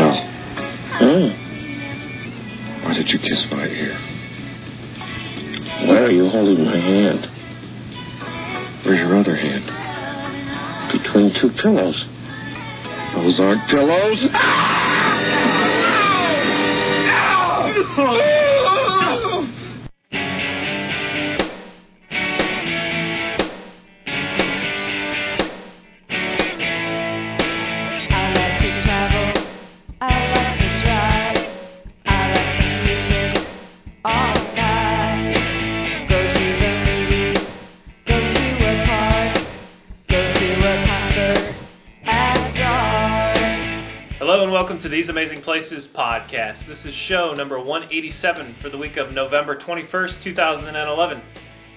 Belle, Hmm. why did you kiss my ear? Why are you holding my hand? Where's your other hand? Between two pillows. Those aren't pillows. I These Amazing Places podcast. This is show number 187 for the week of November 21st, 2011.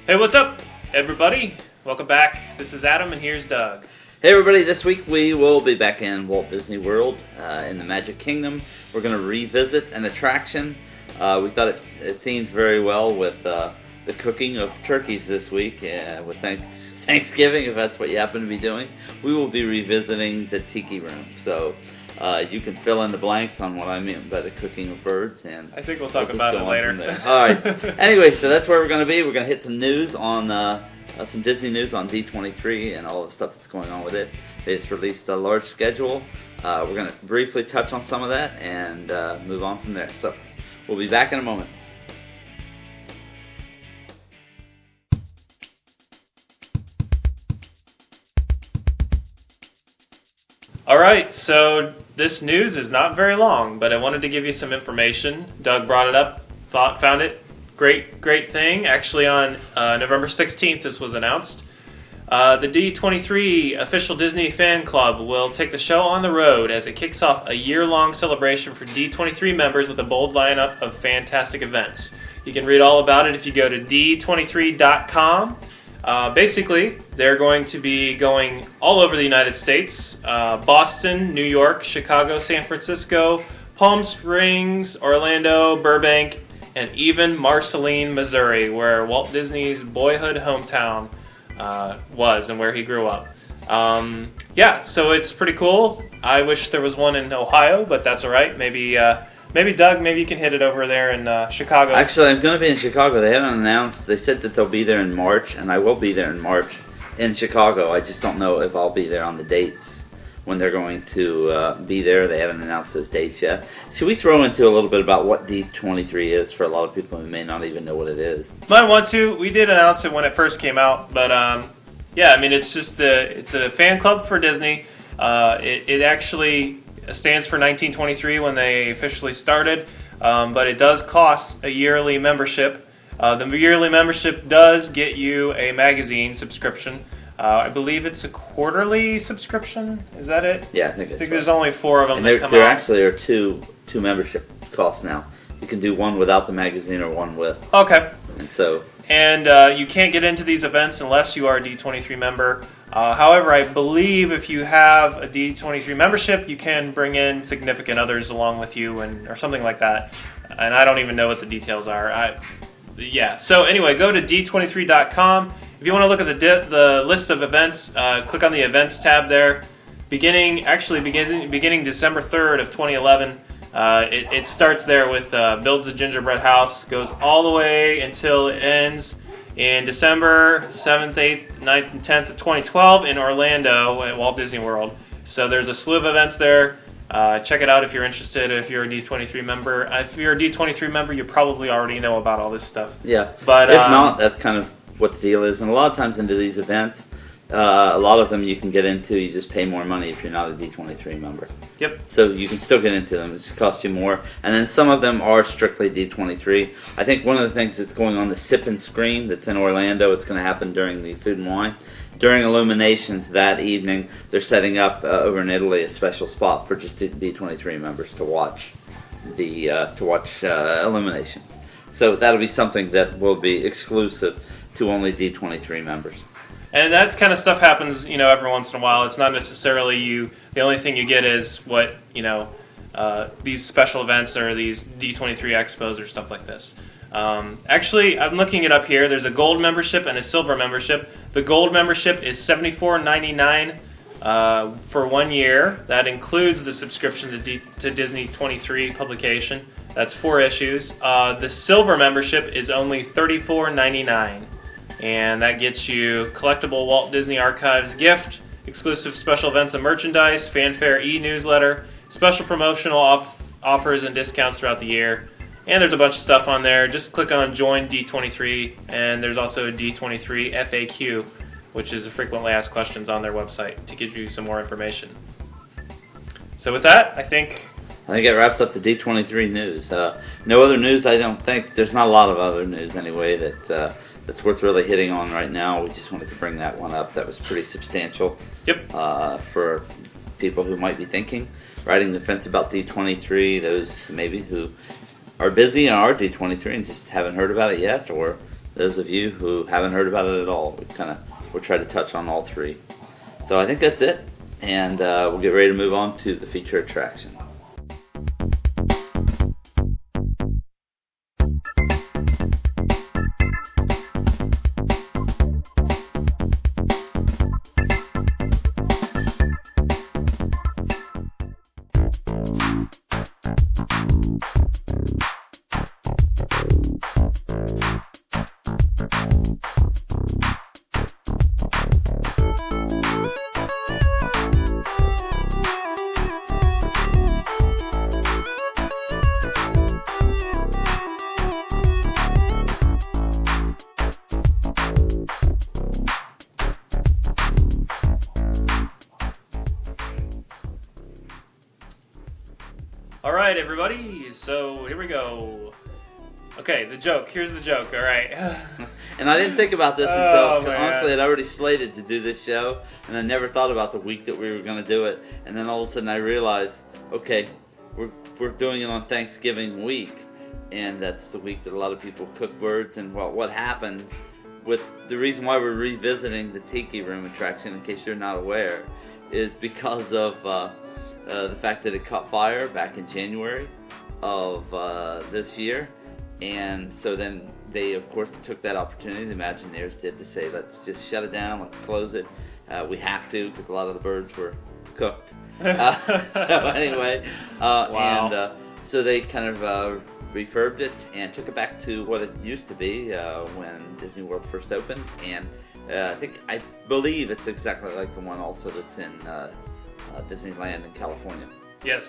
Hey, what's up, everybody? Welcome back. This is Adam, and here's Doug. Hey everybody, this week we will be back in Walt Disney World uh, in the Magic Kingdom. We're going to revisit an attraction. Uh, we thought it, it themed very well with uh, the cooking of turkeys this week, uh, with thanks, Thanksgiving, if that's what you happen to be doing. We will be revisiting the Tiki Room. So uh, you can fill in the blanks on what I mean by the cooking of birds. and I think we'll talk just about it later. All right. anyway, so that's where we're going to be. We're going to hit some news on uh, uh, some Disney news on D23 and all the stuff that's going on with it. They just released a large schedule. Uh, we're going to briefly touch on some of that and uh, move on from there. So we'll be back in a moment. Right, so this news is not very long, but I wanted to give you some information. Doug brought it up, thought, found it great, great thing. Actually, on uh, November 16th, this was announced. Uh, the D23 official Disney fan club will take the show on the road as it kicks off a year-long celebration for D23 members with a bold lineup of fantastic events. You can read all about it if you go to d23.com. Uh, basically, they're going to be going all over the United States uh, Boston, New York, Chicago, San Francisco, Palm Springs, Orlando, Burbank, and even Marceline, Missouri, where Walt Disney's boyhood hometown uh, was and where he grew up. Um, yeah, so it's pretty cool. I wish there was one in Ohio, but that's all right. Maybe, uh, maybe Doug, maybe you can hit it over there in uh, Chicago. Actually, I'm going to be in Chicago. They haven't announced. They said that they'll be there in March, and I will be there in March in Chicago. I just don't know if I'll be there on the dates when they're going to uh, be there. They haven't announced those dates yet. Should we throw into a little bit about what D23 is for a lot of people who may not even know what it is? Might want to. We did announce it when it first came out, but um, yeah, I mean it's just the it's a fan club for Disney. Uh, it, it actually stands for 1923 when they officially started, um, but it does cost a yearly membership. Uh, the yearly membership does get you a magazine subscription. Uh, I believe it's a quarterly subscription. Is that it? Yeah, I think I think right. there's only four of them and that there, come there actually are two two membership costs now. You can do one without the magazine or one with. okay. And so and uh, you can't get into these events unless you are a D23 member. Uh, however, I believe if you have a D23 membership, you can bring in significant others along with you, and or something like that. And I don't even know what the details are. I, yeah. So anyway, go to d23.com. If you want to look at the di- the list of events, uh, click on the events tab there. Beginning actually beginning beginning December 3rd of 2011. Uh, it, it starts there with uh, builds a gingerbread house, goes all the way until it ends in December 7th, 8th, 9th, and 10th of 2012 in Orlando at Walt Disney World. So there's a slew of events there. Uh, check it out if you're interested. If you're a D23 member, Uh, if you're a D23 member, you probably already know about all this stuff. yeah, But, if um, not, that's kind of what the deal is. And a lot of times into these events, uh, a lot of them you can get into. You just pay more money if you're not a D23 member. Yep. So you can still get into them. It just costs you more. And then some of them are strictly D23. I think one of the things that's going on the Sip and Scream that's in Orlando, it's going to happen during the Food and Wine. During Illuminations that evening, they're setting up uh, over in Italy a special spot for just D- D23 members to watch the uh, to watch uh, Illuminations. So that'll be something that will be exclusive to only D23 members. And that kind of stuff happens, you know, every once in a while. It's not necessarily you. The only thing you get is what you know, uh, these special events or these D23 expos or stuff like this. Um, actually, I'm looking it up here. There's a gold membership and a silver membership. The gold membership is $74.99 uh, for one year. That includes the subscription to, D- to Disney 23 publication. That's four issues. Uh, the silver membership is only $34.99, and that gets you collectible Walt Disney Archives gift, exclusive special events and merchandise, fanfare e-newsletter, special promotional off- offers and discounts throughout the year. And there's a bunch of stuff on there. Just click on Join D23, and there's also a D23 FAQ, which is a frequently asked questions on their website to give you some more information. So with that, I think I think it wraps up the D23 news. Uh, no other news, I don't think. There's not a lot of other news anyway that uh, that's worth really hitting on right now. We just wanted to bring that one up. That was pretty substantial yep. uh, for people who might be thinking, riding the fence about D23. Those maybe who are busy on our D23 and just haven't heard about it yet, or those of you who haven't heard about it at all. We kind of we'll try to touch on all three. So I think that's it, and uh, we'll get ready to move on to the feature attraction. Right, everybody. So here we go. Okay, the joke. Here's the joke. All right. And I didn't think about this Oh, until honestly I'd already slated to do this show, and I never thought about the week that we were going to do it. And then all of a sudden I realized, okay, we're we're doing it on Thanksgiving week, and that's the week that a lot of people cook birds. And what what happened with the reason why we're revisiting the Tiki Room attraction, in case you're not aware, is because of uh, uh, the fact that it caught fire back in January of uh, this year, and so then they of course took that opportunity. The Imagineers did to say, let's just shut it down, let's close it. Uh, we have to because a lot of the birds were cooked. Uh, so anyway, uh, Wow. and uh, so they kind of uh, refurbed it and took it back to what it used to be uh, when Disney World first opened. And uh, I think I believe it's exactly like the one also that's in uh, uh, Disneyland in California. yes.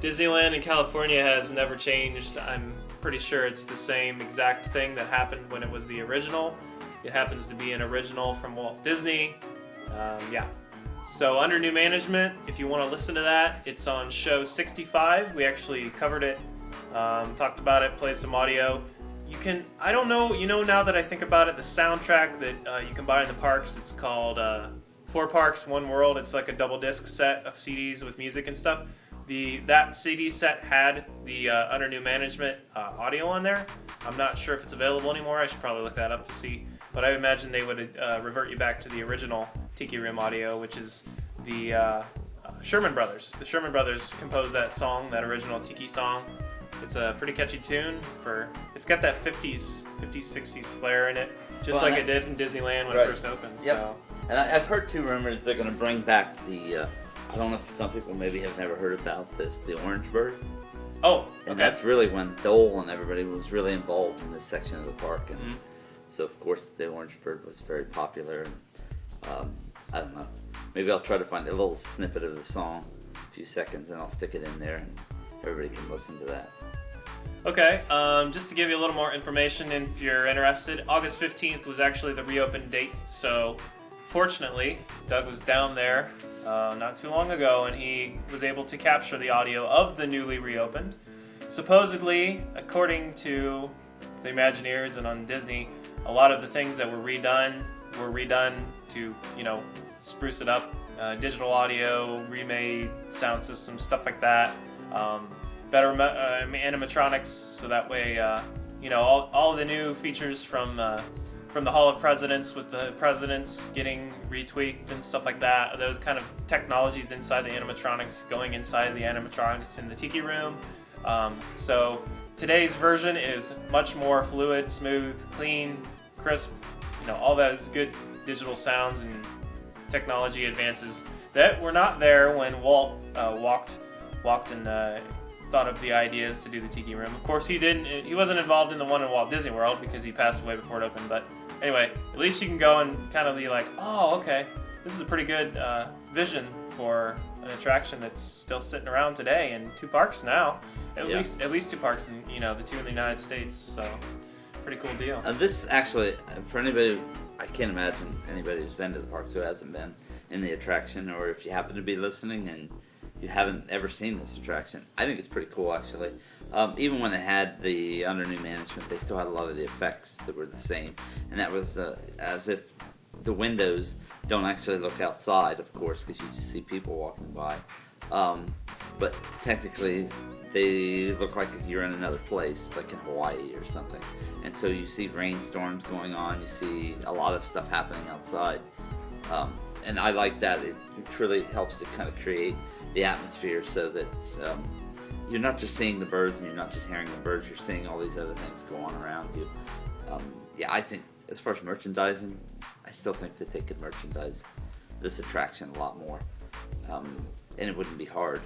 Disneyland in California has never changed. I'm pretty sure it's the same exact thing that happened when it was the original. It happens to be an original from Walt Disney. Um, yeah. So under new management, if you want to listen to that, it's on show 65. We actually covered it, um, talked about it, played some audio. You can, I don't know, you know, now that I think about it, the soundtrack that uh, you can buy in the parks, it's called uh, Four Parks, One World. It's like a double disc set of CDs with music and stuff. The that CD set had the uh, under new management uh, audio on there. I'm not sure if it's available anymore. I should probably look that up to see. But I imagine they would uh, revert you back to the original Tiki Room audio, which is the uh, uh, Sherman Brothers. The Sherman Brothers composed that song, that original Tiki song. It's a pretty catchy tune for. It's got that 50s, 50s, 60s flair in it, just Well, like it did in Disneyland when Right. it first opened. Yep. So. And I, I've heard two rumors they're going to bring back the. Uh, I don't know if some people maybe have never heard about this, the Orange Bird. Oh, And okay. that's really when Dole and everybody was really involved in this section of the park. And Mhm. so, of course, the Orange Bird was very popular. And, um, I don't know. Maybe I'll try to find a little snippet of the song, a few seconds, and I'll stick it in there, and everybody can listen to that. Okay, um, just to give you a little more information if you're interested, August 15th was actually the reopen date. So, fortunately, Doug was down there uh, not too long ago and he was able to capture the audio of the newly reopened. Supposedly, according to the Imagineers and on Disney, a lot of the things that were redone were redone to, you know, spruce it up. Uh, digital audio, remade sound system, stuff like that. Um, better uh, animatronics, so that way, uh, you know, all, all the new features from uh, from the Hall of Presidents with the presidents getting retweaked and stuff like that. Those kind of technologies inside the animatronics going inside the animatronics in the Tiki Room. Um, so today's version is much more fluid, smooth, clean, crisp. You know, all those good digital sounds and technology advances that were not there when Walt uh, walked walked and uh, thought of the ideas to do the Tiki Room. Of course, he didn't. He wasn't involved in the one in Walt Disney World because he passed away before it opened. But anyway, at least you can go and kind of be like, oh, okay, this is a pretty good uh, vision for an attraction that's still sitting around today in two parks now. At Yeah. least at least two parks, in you know the two in the United States. So pretty cool deal. Uh, this actually, for anybody, I can't imagine anybody who's been to the parks who hasn't been in the attraction, or if you happen to be listening and you haven't ever seen this attraction, I think it's pretty cool actually. Um, even when they had the under new management, they still had a lot of the effects that were the same, and that was uh, as if the windows don't actually look outside, of course, because you just see people walking by. Um, but technically, they look like you're in another place, like in Hawaii or something. And so you see rainstorms going on, you see a lot of stuff happening outside. Um, and I like that. It, it truly helps to kind of create the atmosphere so that um, you're not just seeing the birds and you're not just hearing the birds, you're seeing all these other things go on around you. Um, yeah, I think as far as merchandising, I still think that they could merchandise this attraction a lot more. Um, and it wouldn't be hard.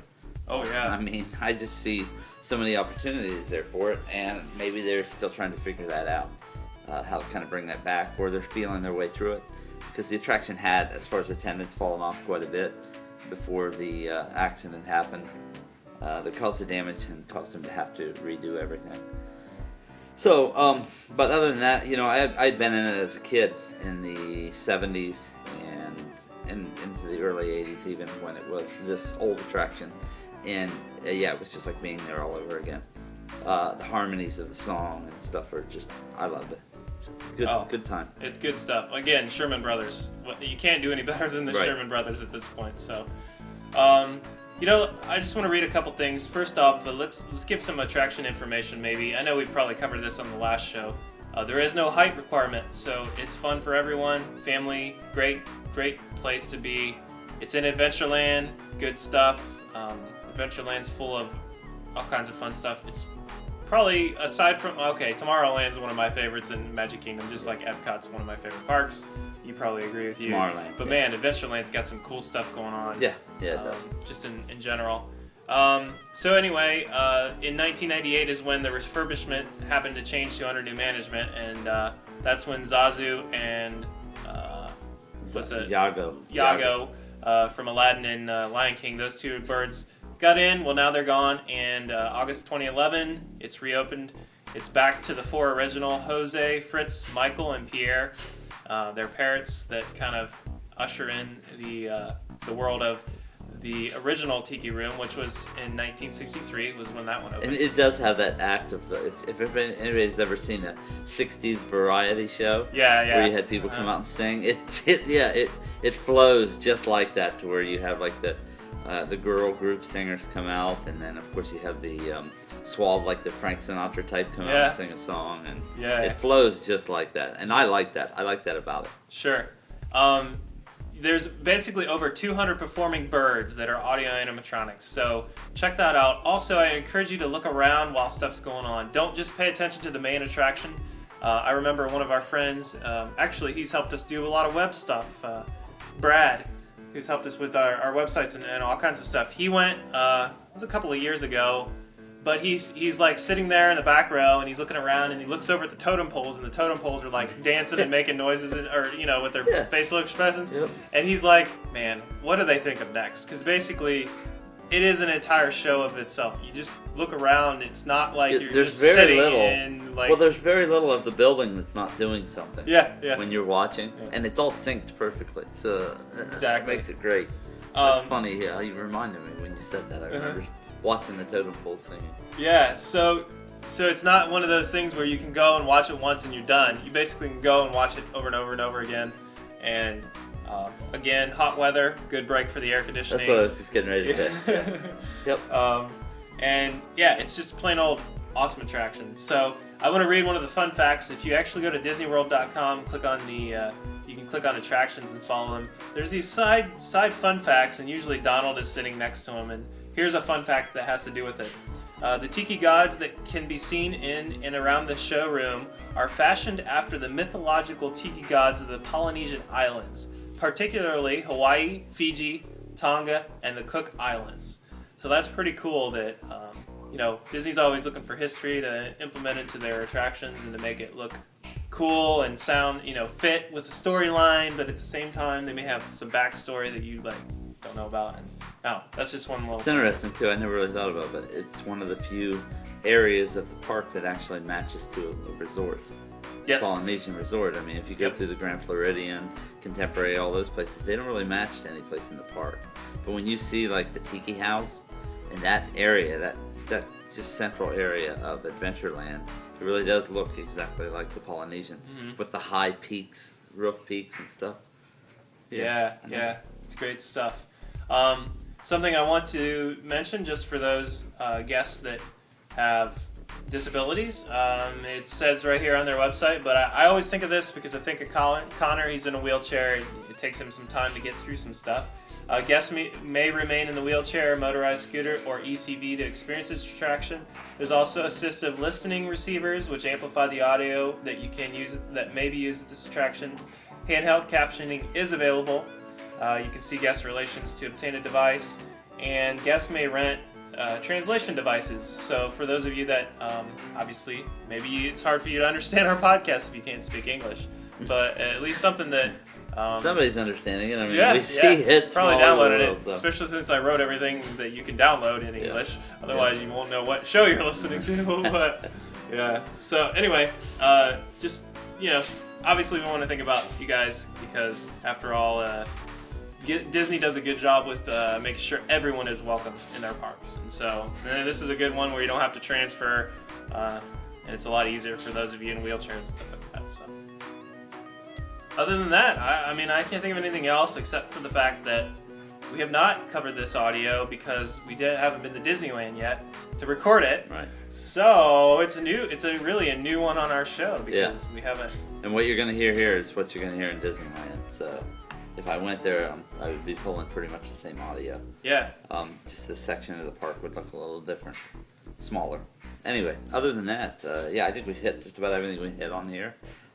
Oh yeah. I mean, I just see so many opportunities there for it, and maybe they're still trying to figure that out, uh, how to kind of bring that back, or they're feeling their way through it. Because the attraction had, as far as attendance, fallen off quite a bit before the uh, accident happened. Uh, that the damage and caused them to have to redo everything. So, um, but other than that, you know, I had, I'd been in it as a kid in the 70s and in, into the early 80s, even when it was this old attraction. And uh, yeah, it was just like being there all over again. Uh, the harmonies of the song and stuff are just, I loved it. Good, Oh. good time. It's good stuff. Again, Sherman Brothers. You can't do any better than the Right. Sherman Brothers at this point. So, um, you know, I just want to read a couple things. First off, uh, let's let's give some attraction information. Maybe I know we probably covered this on the last show. Uh, there is no height requirement, so it's fun for everyone. Family, great, great place to be. It's in Adventureland, good stuff. Um, Adventureland's full of all kinds of fun stuff. It's probably aside from okay, Tomorrowland's one of my favorites in Magic Kingdom, just like Epcot's one of my favorite parks. You probably agree with you. Tomorrowland, But yeah. man, Adventureland's got some cool stuff going on. Yeah, yeah, it um, does. Just in, in general. Um, so anyway, uh, in 1998 is when the refurbishment happened to change to under new management, and uh, that's when Zazu and uh, what's it? Iago. Iago uh, from Aladdin and uh, Lion King. Those two birds got in. Well, now they're gone. And uh, August 2011, it's reopened. It's back to the four original: Jose, Fritz, Michael, and Pierre. Uh, they're parrots that kind of usher in the uh, the world of the original Tiki Room, which was in 1963. Was when that one opened. And it does have that act of if, if anybody's ever seen a '60s variety show, yeah, yeah. where you had people come Uh-huh. out and sing, it, it yeah, it it flows just like that to where you have like the uh, the girl group singers come out, and then of course you have the um, swab like the Frank Sinatra type come out and sing a song, and Yeah. it flows just like that, and I like that. I like that about it. Sure. Um, there's basically over 200 performing birds that are audio animatronics. So check that out. Also, I encourage you to look around while stuff's going on. Don't just pay attention to the main attraction. Uh, I remember one of our friends, um, actually, he's helped us do a lot of web stuff. Uh, Brad, who's helped us with our, our websites and, and all kinds of stuff. He went, uh, it was a couple of years ago, but he's he's like sitting there in the back row and he's looking around and he looks over at the totem poles and the totem poles are like dancing and making noises and, or you know with their Yeah. facial expressions Yep. and he's like man what do they think of next because basically it is an entire show of itself you just look around it's not like you're there's just very sitting little. in like well, there's very little of the building that's not doing something. yeah yeah When you're watching, Yeah. and it's all synced perfectly, so that Exactly. makes it great. That's Um, funny. Yeah, you reminded me when you said that. I Uh-huh. remember watching the totem pole singing. Yeah, so so it's not one of those things where you can go and watch it once and you're done. You basically can go and watch it over and over and over again. And uh, again, hot weather, good break for the air conditioning. That's what I was just getting ready to say. Yep. Um, and yeah, it's just plain old awesome attraction. So I want to read one of the fun facts. If you actually go to DisneyWorld.com, click on the, uh, you can click on attractions and follow them. There's these side side fun facts, and usually Donald is sitting next to him. And here's a fun fact that has to do with it. Uh, the tiki gods that can be seen in and around the showroom are fashioned after the mythological tiki gods of the Polynesian islands, particularly Hawaii, Fiji, Tonga, and the Cook Islands. So that's pretty cool that um, you know Disney's always looking for history to implement into their attractions and to make it look cool and sound you know fit with the storyline, but at the same time they may have some backstory that you like don't know about. And oh, that's just one little. It's interesting too. I never really thought about, it, but it's one of the few areas of the park that actually matches to a, a resort. Yes. Polynesian resort. I mean, if you go Yep. through the Grand Floridian, Contemporary, all those places, they don't really match to any place in the park. But when you see like the Tiki House in that area, that that just central area of Adventureland, it really does look exactly like the Polynesian Mhm. with the high peaks, roof peaks and stuff. Yeah, know. yeah, it's great stuff. Um, something I want to mention just for those uh, guests that have disabilities. Um, it says right here on their website, but I, I always think of this because I think of Colin, Connor. He's in a wheelchair. It, takes him some time to get through some stuff. Uh, guests may, may remain in the wheelchair, motorized scooter, or ECV to experience this attraction. There's also assistive listening receivers, which amplify the audio that you can use that may be used at this attraction. Handheld captioning is available. Uh, you can see guest relations to obtain a device, and guests may rent uh, translation devices. So for those of you that um, obviously maybe it's hard for you to understand our podcast if you can't speak English, but at least something that um, Somebody's understanding it. I mean, yeah, we yeah. see it. Probably downloaded it, so. especially since I wrote everything that you can download in Yeah. English. Otherwise, you won't know what show you're listening to. but yeah. So anyway, uh, just you know, obviously we want to think about you guys because after all, uh, get, Disney does a good job with uh, making sure everyone is welcome in their parks. And so uh, this is a good one where you don't have to transfer, uh, and it's a lot easier for those of you in wheelchairs and stuff like that. So. Other than that, I, I mean, I can't think of anything else except for the fact that we have not covered this audio because we did, haven't been to Disneyland yet to record it. Right. So it's a new, it's a really a new one on our show Yeah. because we haven't. And what you're going to hear here is what you're going to hear in Disneyland. So if I went there, um, I would be pulling pretty much the same audio. Yeah. Um, just the section of the park would look a little different, smaller. Anyway, other than that, uh, yeah, I think we've hit just about everything we hit on here.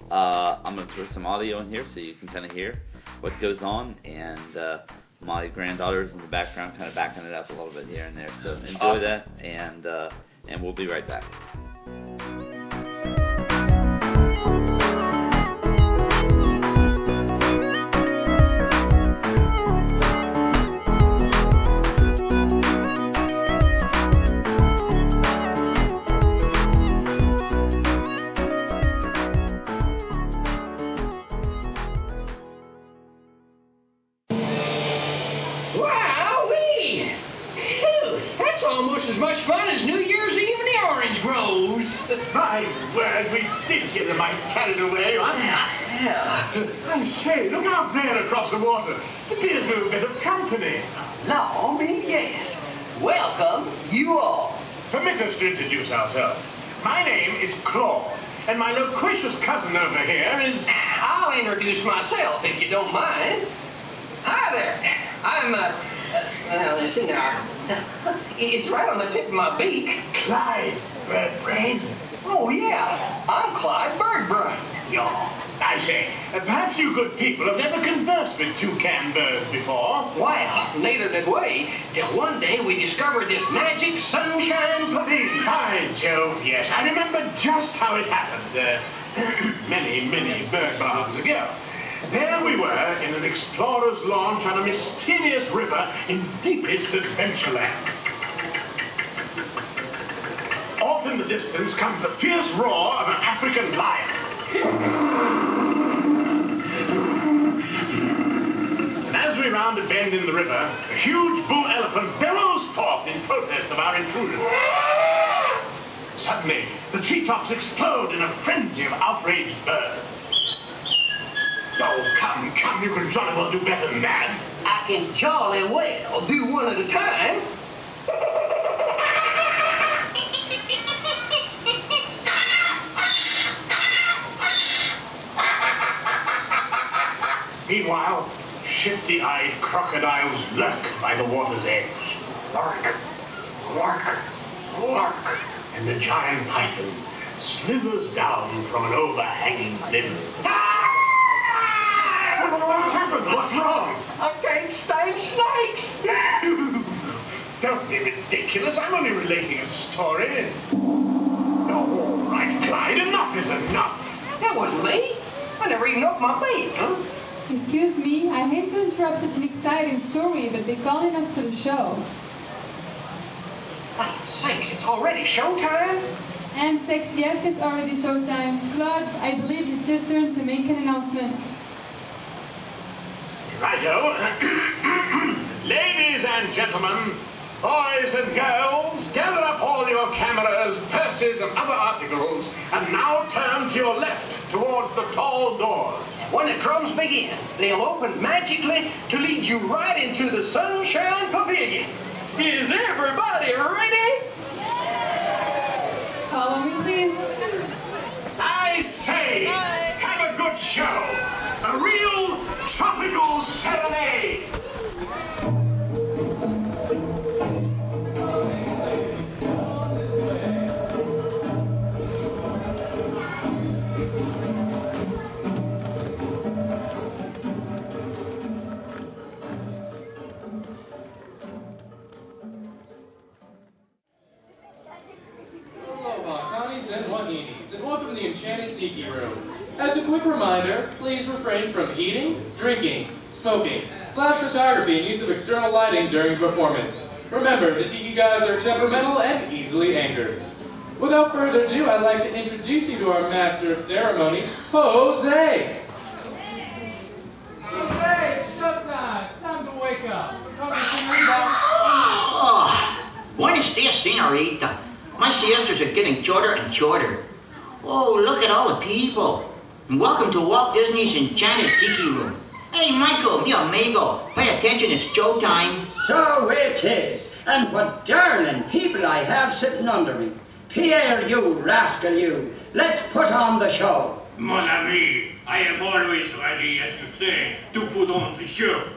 Uh, I'm going to throw some audio in here so you can kind of hear what goes on, and uh, my granddaughter's in the background, kind of backing it up a little bit here and there. So enjoy Awesome. that, and uh, and we'll be right back. To introduce ourselves. My name is Claude, and my loquacious cousin over here is... I'll introduce myself if you don't mind. Hi there. I'm, uh, uh well, listen now. It's right on the tip of my beak. Clyde Birdbrain. Oh, yeah. I'm Clyde Birdbrain, y'all. I say, uh, perhaps you good people have never conversed with toucan birds before. Well, neither did we, till one day we discovered this magic sunshine pavilion. By Jove, yes. I remember just how it happened. Uh, many, many bird baths ago. There we were in an explorer's launch on a mysterious river in deepest Adventureland. Off in the distance comes the fierce roar of an African lion. We round a bend in the river, a huge bull elephant bellows forth in protest of our intrusion. Suddenly, the treetops explode in a frenzy of outraged birds. Oh, come, come, you can jolly well do better than that. I can jolly well do one at a time. Meanwhile, shifty-eyed crocodiles lurk by the water's edge. Lark, lark, lark. And the giant python slithers down from an overhanging limb. What's happened? What's wrong? I can't stand snakes. Don't be ridiculous. I'm only relating a story. No, all right, Clyde. Enough is enough. That wasn't me. I never even opened my beak, huh? Excuse me, I hate to interrupt such an exciting story, but they're calling us for the show. Ah, My sakes, it's already showtime? And sex, yes, it's already showtime. Claude, I believe it's your turn to make an announcement. Righto. Ladies and gentlemen, boys and girls, gather up all your cameras, purses, and other articles, and now turn to your left towards the tall doors. When the drums begin, they'll open magically to lead you right into the Sunshine Pavilion. Is everybody ready? Follow me, please. I say, have a good show. A real tropical serenade. Smoking, flash photography, and use of external lighting during performance. Remember, the Tiki gods are temperamental and easily angered. Without further ado, I'd like to introduce you to our master of ceremonies, Jose. Jose, it's showtime. Time to wake up. Oh, buenos dias, senorita. My siestas are getting shorter and shorter. Oh, look at all the people. And welcome to Walt Disney's Enchanted Tiki Room. Hey, Michael, mi amigo, pay attention, it's Joe showtime. So it is. And what darling people I have sitting under me. Pierre, you rascal, you. Let's put on the show. Mon ami, I am always ready, as you say, to put on the show.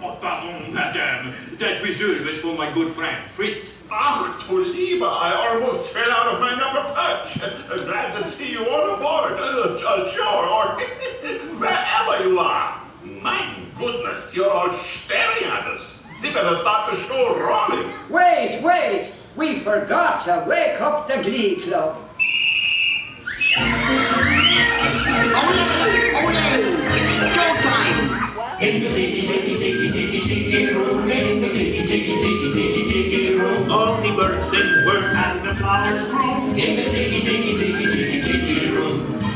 Oh, pardon, madame. That whistle was for my good friend, Fritz. Ach, du Lieber, I almost fell out of my number perch. Uh, glad to see you on aboard. Uh, uh, or wherever you are. My goodness, you're all staring at us. We better start the show rolling. Wait, wait. We forgot to wake up the Glee Club. Ole, ole, it's showtime. In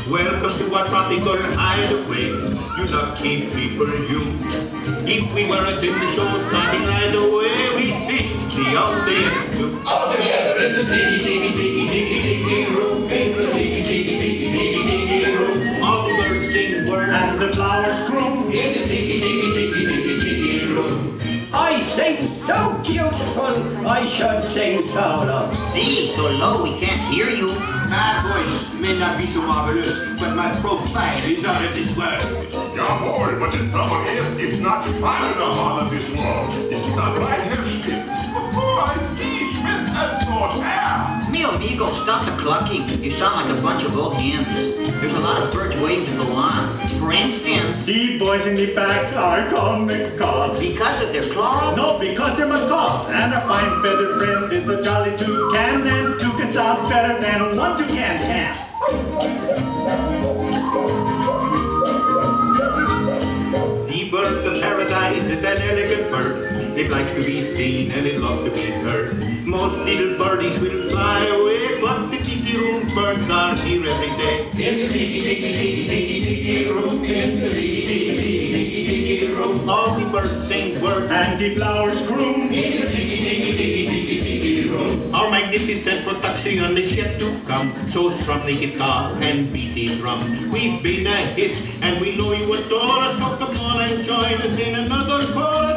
Welcome to our tropical hideaway. You lucky people, you. If we weren't in the show starting right away, we'd be the all day. All together in the tiki, tiki, tiki, tiki, tiki room, in the tiki, tiki, tiki, tiki, tiki room. all the birds sing words. And the flowers bloom in the tiki, tiki, tiki, tiki, tiki room. I sing so beautiful, I should sing so low. So low we can't hear you. My voice may not be so marvelous, but my profile is out of this world. Yeah, boy, but the trouble is, it's not fine in the heart of this world. It's not right here, Smith. Oh, I see. Smith has no amigo, stop the clucking. You sound like a bunch of old hens. There's a lot of birds waiting to go on. For instance, The boys in the back are called macaws. because of their claws. No, because they're macaws. And a fine feathered friend is a jolly toucan. And toucan sounds better than one toucan can. The bird of paradise is an elegant bird. It likes to be seen and it loves to be heard. Most little birdies will fly away, but the tiki room birds are here every day. In the tiki, tiki, tiki, tiki, tiki room, in the tiki, tiki, tiki, tiki, tiki room. All the birds sing words. And the flowers croon. In the tiki, tiki, tiki, tiki, tiki room. Our magnificent production is yet to come. So strum the guitar and beat the drum. We've been a hit and we know you adore us. So come on and join us in another chorus.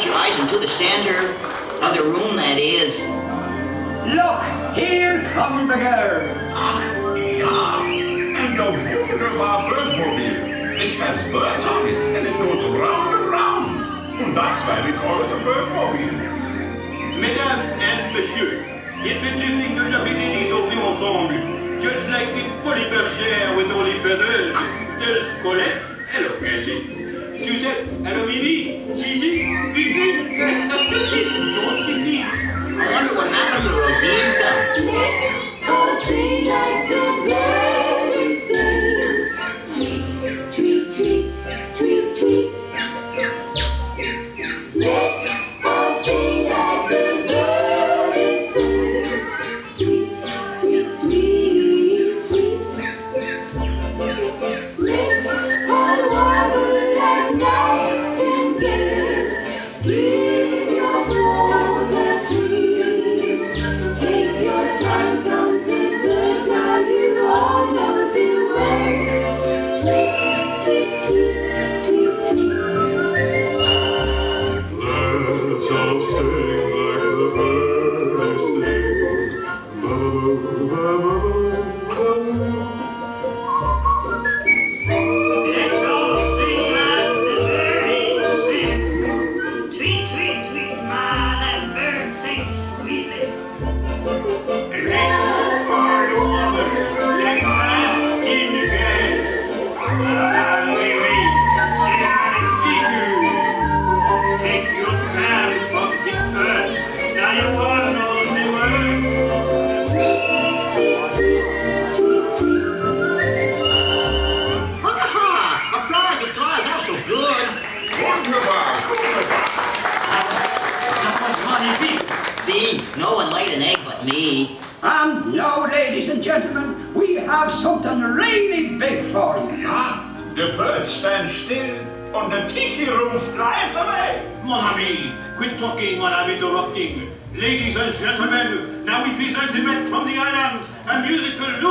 please place your eyes into the center. Other room, that is. Look, here ah, come the girls. Yeah, and the wonderful birdmobile. It has birds on it, and it goes round and round. And that's why we call it a birdmobile. Mesdames and messieurs, it's interesting to look at ladies all ensemble. Just like the Folies Bergère with all the feathers. There's Colette. Hello, Kelly. Suzette. Hello, Mimi. Gigi. Gigi. Josephine. I wonder what happened to Rosita. The islands a musical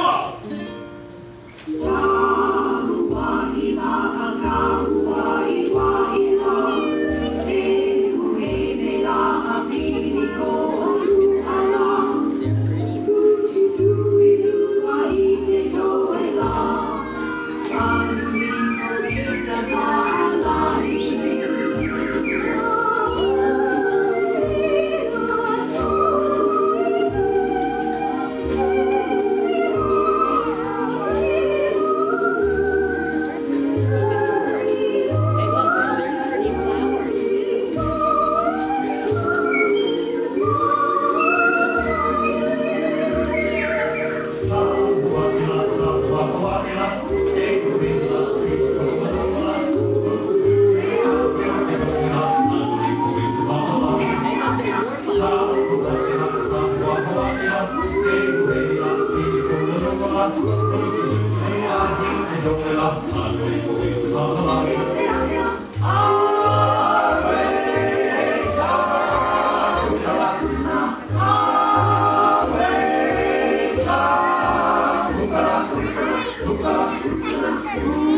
Oh,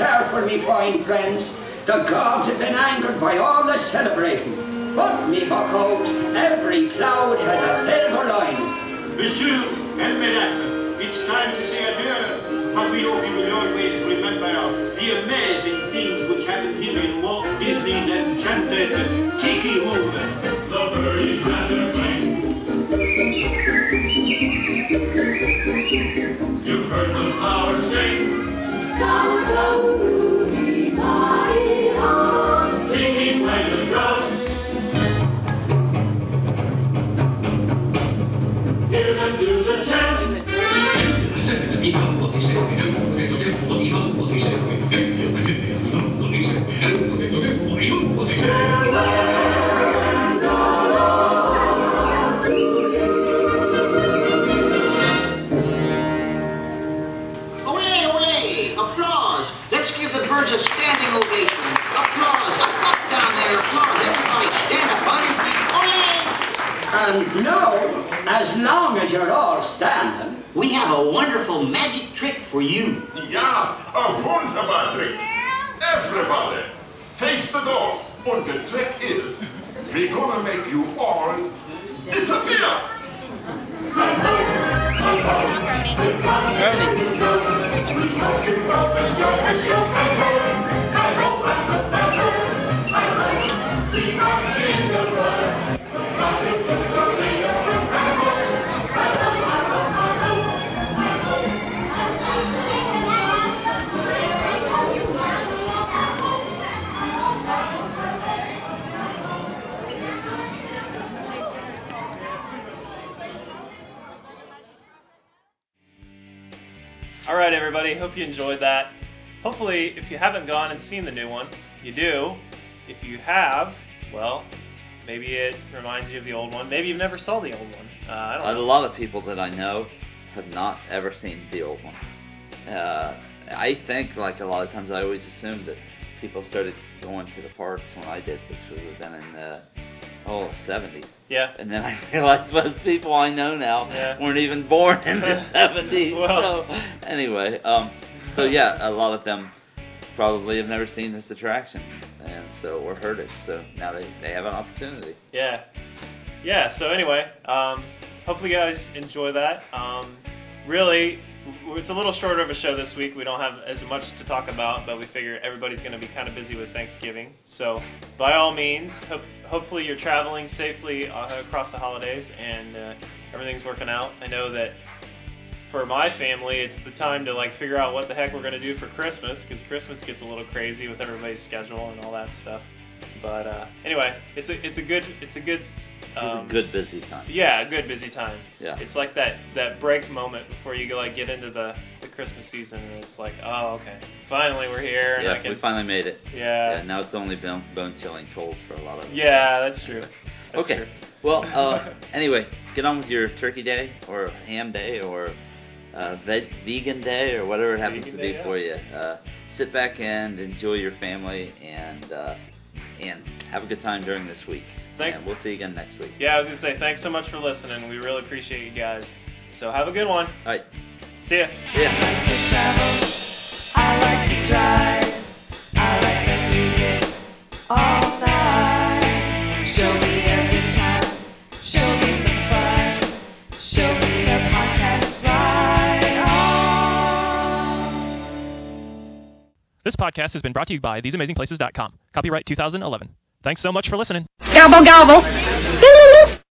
careful, me fine friends. The gods have been angered by all the celebrating. But, me bucko, every cloud has a silver line. Monsieur and Mesdames, it's time to say adieu. But we hope you will always remember the amazing things which happened here in Walt Disney's enchanted Tiki Room. The birdies rather plain. You've heard the flowers sing. Tiki for you. Ja, a wunderbar trick. Everybody, face the door. And the trick is, we're gonna make you all disappear. All right, everybody. Hope you enjoyed that. Hopefully, if you haven't gone and seen the new one, you do. If you have, well, maybe it reminds you of the old one. Maybe you've never saw the old one. Uh, I don't Know. A lot of people that I know have not ever seen the old one. Uh, I think, like a lot of times, I always assumed that people started going to the parks when I did, which would have been in the oh 70s. Yeah. And then I realized most people I know now Yeah. weren't even born in the 70s. Well. So anyway, um, so yeah, a lot of them probably have never seen this attraction, and so or heard it. So now they, they have an opportunity. Yeah. Yeah, so anyway, um, hopefully you guys enjoy that. Um, really, it's a little shorter of a show this week. We don't have as much to talk about, but we figure everybody's going to be kind of busy with Thanksgiving. So, by all means, hope, hopefully you're traveling safely uh, across the holidays and uh, everything's working out. I know that for my family, it's the time to like figure out what the heck we're going to do for Christmas because Christmas gets a little crazy with everybody's schedule and all that stuff. But uh, anyway, it's a it's a good it's a good um, a good busy time. yeah, a good busy time. Yeah. It's like that that break moment before you go like get into the the Christmas season, and it's like, oh, okay, finally we're here, and I Yeah, can. we finally made it. Yeah. yeah now it's only bone, bone chilling cold for a lot of us. Yeah, that's true. That's okay. true. Well, uh, anyway, get on with your turkey day or ham day or uh, veg vegan day or whatever it happens Vegan to be day, yeah. for you. Uh, sit back and enjoy your family and uh, and have a good time during this week. Thank- and we'll see you again next week. Yeah, I was gonna say thanks so much for listening. We really appreciate you guys. So have a good one. All right. See ya. Yeah. to This podcast has been brought to you by TheseAmazingPlaces.com. Copyright 2011. Thanks so much for listening. Gobble, gobble.